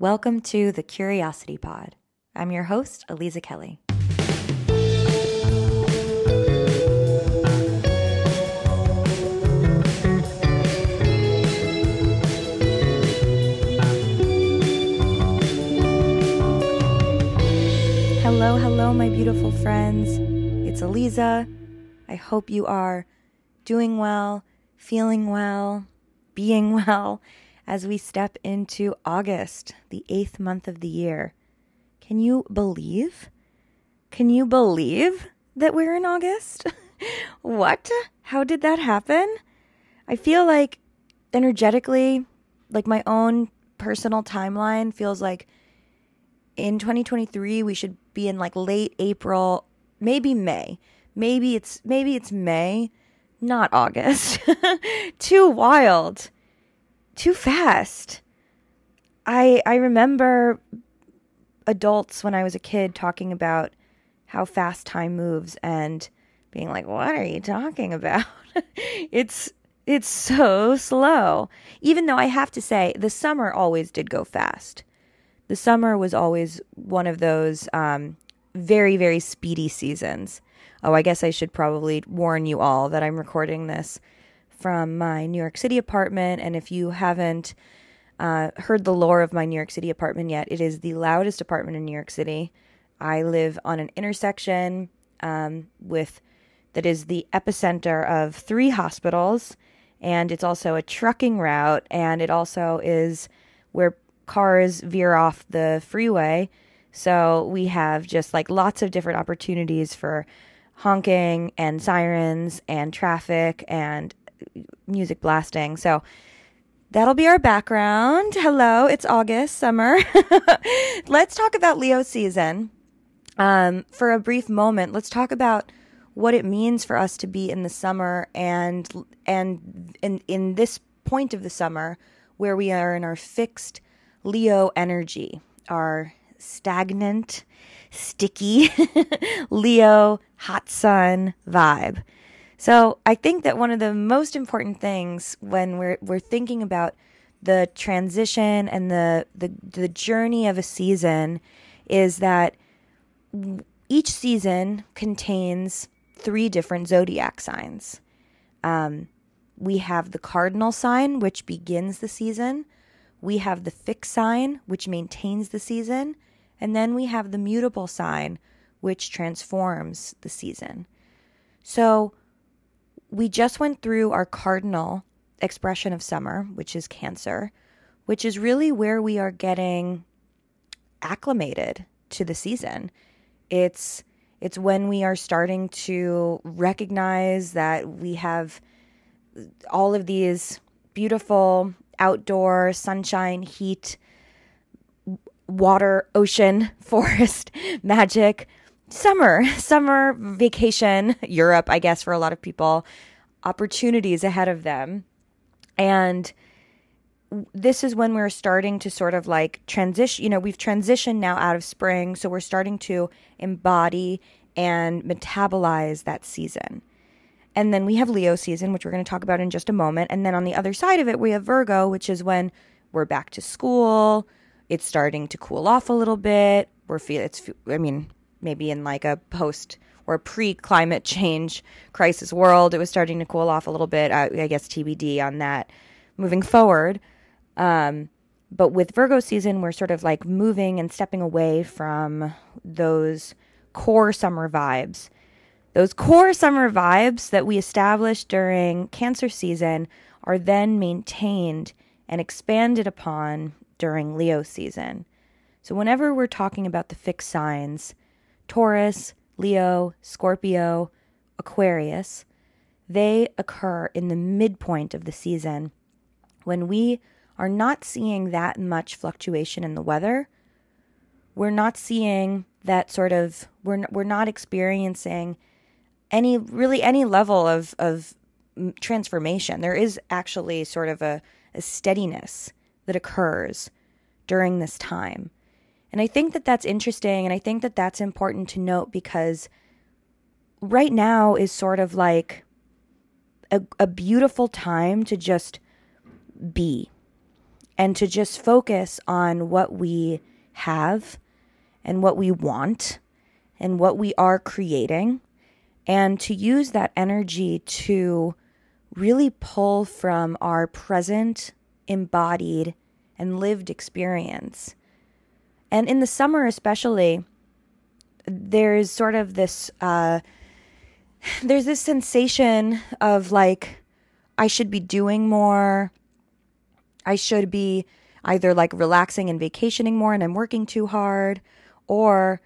Welcome to the Curiosity Pod. I'm your host, Aliza Kelly. Hello, hello, my beautiful friends. It's Aliza. I hope you are doing well, feeling well, being well as we step into August, the eighth month of the year. Can you believe? Can you believe that we're in August? what? How did that happen? I feel like energetically, like my own personal timeline feels like in 2023 we should be in like late April, maybe May. Maybe it's maybe it's May, not August. Too wild too fast. I I remember adults when I was a kid talking about how fast time moves and being like, "What are you talking about?" it's it's so slow. Even though I have to say, the summer always did go fast. The summer was always one of those um, very very speedy seasons. Oh, I guess I should probably warn you all that I'm recording this from my New York City apartment. And if you haven't uh, heard the lore of my New York City apartment yet, it is the loudest apartment in New York City. I live on an intersection um, with that is the epicenter of three hospitals, and it's also a trucking route, and it also is where cars veer off the freeway. So we have just like lots of different opportunities for honking and sirens and traffic and music blasting. So that'll be our background. Hello, it's August, summer. let's talk about Leo season. Um, for a brief moment, let's talk about what it means for us to be in the summer and and in in this point of the summer where we are in our fixed Leo energy, our stagnant, sticky Leo hot sun vibe. So I think that one of the most important things when we're we're thinking about the transition and the the, the journey of a season is that each season contains three different zodiac signs. Um, we have the cardinal sign, which begins the season. We have the fixed sign, which maintains the season. And then we have the mutable sign, which transforms the season. So we just went through our cardinal expression of summer, which is Cancer, which is really where we are getting acclimated to the season. It's it's when we are starting to recognize that we have all of these beautiful outdoor sunshine, heat, water, ocean, forest, magic summer, summer vacation, Europe, I guess, for a lot of people, opportunities ahead of them. And this is when we're starting to sort of like transition, you know, we've transitioned now out of spring. So we're starting to embody and metabolize that season. And then we have Leo season, which we're going to talk about in just a moment. And then on the other side of it, we have Virgo, which is when we're back to school. It's starting to cool off a little bit. We're feel it's I mean, maybe in like a post or pre climate change crisis world, it was starting to cool off a little bit. I, I guess TBD on that moving forward. Um, but with Virgo season, we're sort of like moving and stepping away from those core summer vibes. Those core summer vibes that we established during Cancer season are then maintained and expanded upon during Leo season. So, whenever we're talking about the fixed signs, Taurus, Leo, Scorpio, Aquarius, they occur in the midpoint of the season when we are not seeing that much fluctuation in the weather. We're not seeing that sort of we're we're not experiencing any really any level of of transformation. There is actually sort of a, a steadiness that occurs during this time. And I think that that's interesting. And I think that that's important to note because right now is sort of like a, a beautiful time to just be and to just focus on what we have and what we want and what we are creating, and to use that energy to really pull from our present, embodied, and lived experience. And in the summer, especially, there's sort of this uh, there's this sensation of like I should be doing more. I should be either like relaxing and vacationing more and I'm working too hard or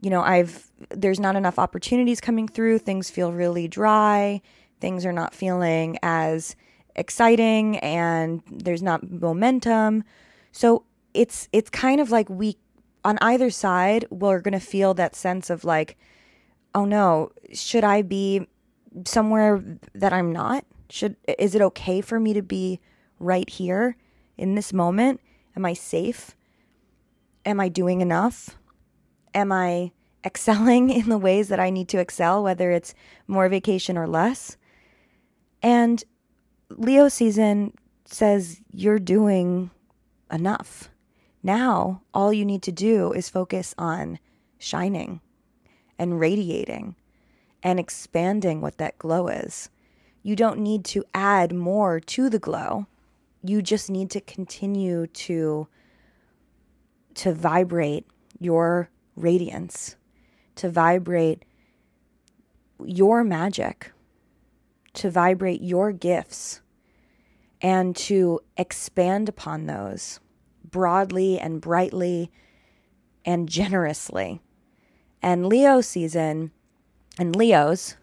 you know I've there's not enough opportunities coming through. Things feel really dry. Things are not feeling as exciting and there's not momentum. So it's it's kind of like we on either side we're going to feel that sense of like oh no should I be somewhere that I'm not should is it okay for me to be right here in this moment? Am I safe? Am I doing enough? Am I excelling in the ways that I need to excel, whether it's more vacation or less? And Leo season says you're doing enough. Now, all you need to do is focus on shining and radiating and expanding what that glow is. You don't need to add more to the glow. You just need to continue to to vibrate your radiance, to vibrate your magic, to vibrate your gifts, and to expand upon those broadly and brightly and generously. And Leo season and Leos,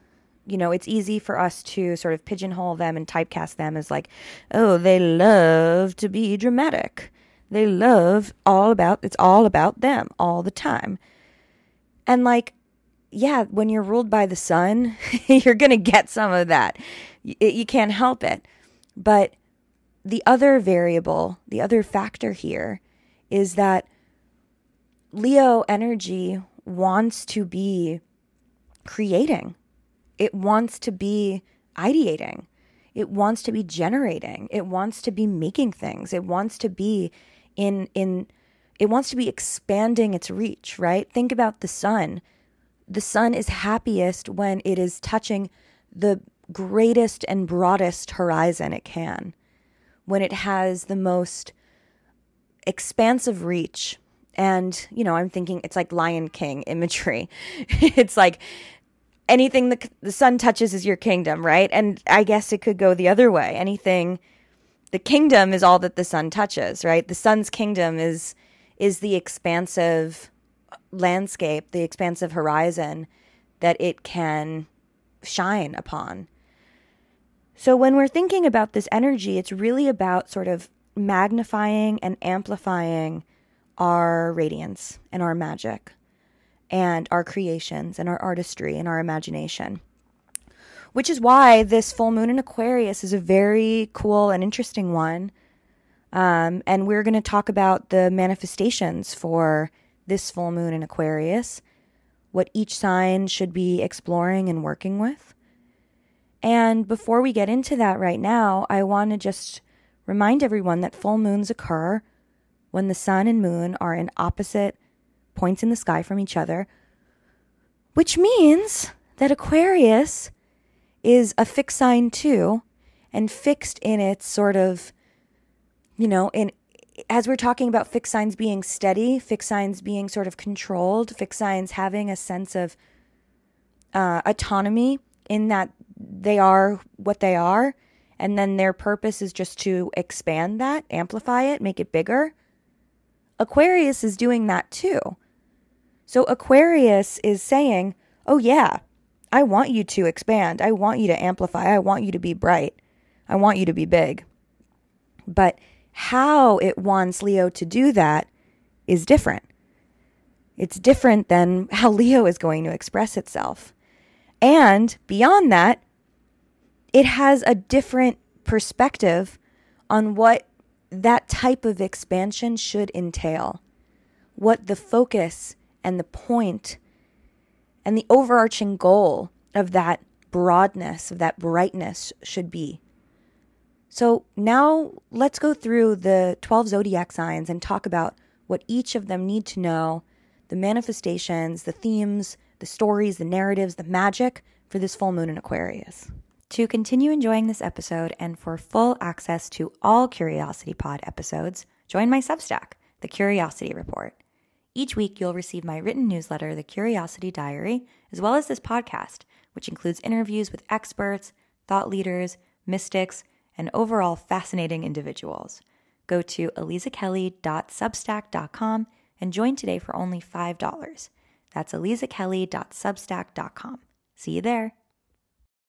you know, it's easy for us to sort of pigeonhole them and typecast them as like, oh, they love to be dramatic. They love all about, it's all about them all the time. And like, yeah, when you're ruled by the sun, you're going to get some of that. You, you can't help it. But the other variable, the other factor here is that Leo energy wants to be creating. It wants to be ideating. It wants to be generating. It wants to be making things. It wants to be in in it wants to be expanding its reach, right? Think about the sun. The sun is happiest when it is touching the greatest and broadest horizon it can. When it has the most expansive reach. And, you know, I'm thinking it's like Lion King imagery. it's like anything the, the sun touches is your kingdom, right? And I guess it could go the other way. Anything, the kingdom is all that the sun touches, right? The sun's kingdom is is the expansive landscape, the expansive horizon that it can shine upon. So when we're thinking about this energy, it's really about sort of magnifying and amplifying our radiance and our magic and our creations and our artistry and our imagination. Which is why this full moon in Aquarius is a very cool and interesting one. Um, and we're going to talk about the manifestations for this full moon in Aquarius, what each sign should be exploring and working with. And before we get into that right now, I want to just remind everyone that full moons occur when the sun and moon are in opposite points in the sky from each other, which means that Aquarius is a fixed sign too, and fixed in its sort of, you know, in as we're talking about fixed signs being steady, fixed signs being sort of controlled, fixed signs having a sense of uh, autonomy in that they are what they are, and then their purpose is just to expand that, amplify it, make it bigger. Aquarius is doing that too. So Aquarius is saying, oh, yeah, I want you to expand. I want you to amplify. I want you to be bright. I want you to be big. But how it wants Leo to do that is different. It's different than how Leo is going to express itself. And beyond that, it has a different perspective on what that type of expansion should entail, what the focus and the point and the overarching goal of that broadness, of that brightness should be. So now let's go through the 12 zodiac signs and talk about what each of them need to know the manifestations, the themes, the stories, the narratives, the magic for this full moon in Aquarius. To continue enjoying this episode and for full access to all Curiosity Pod episodes, join my Substack, The Curiosity Report. Each week, you'll receive my written newsletter, The Curiosity Diary, as well as this podcast, which includes interviews with experts, thought leaders, mystics, and overall fascinating individuals. Go to alizakelly.substack.com and join today for only $5. That's alizakelly.substack.com. See you there.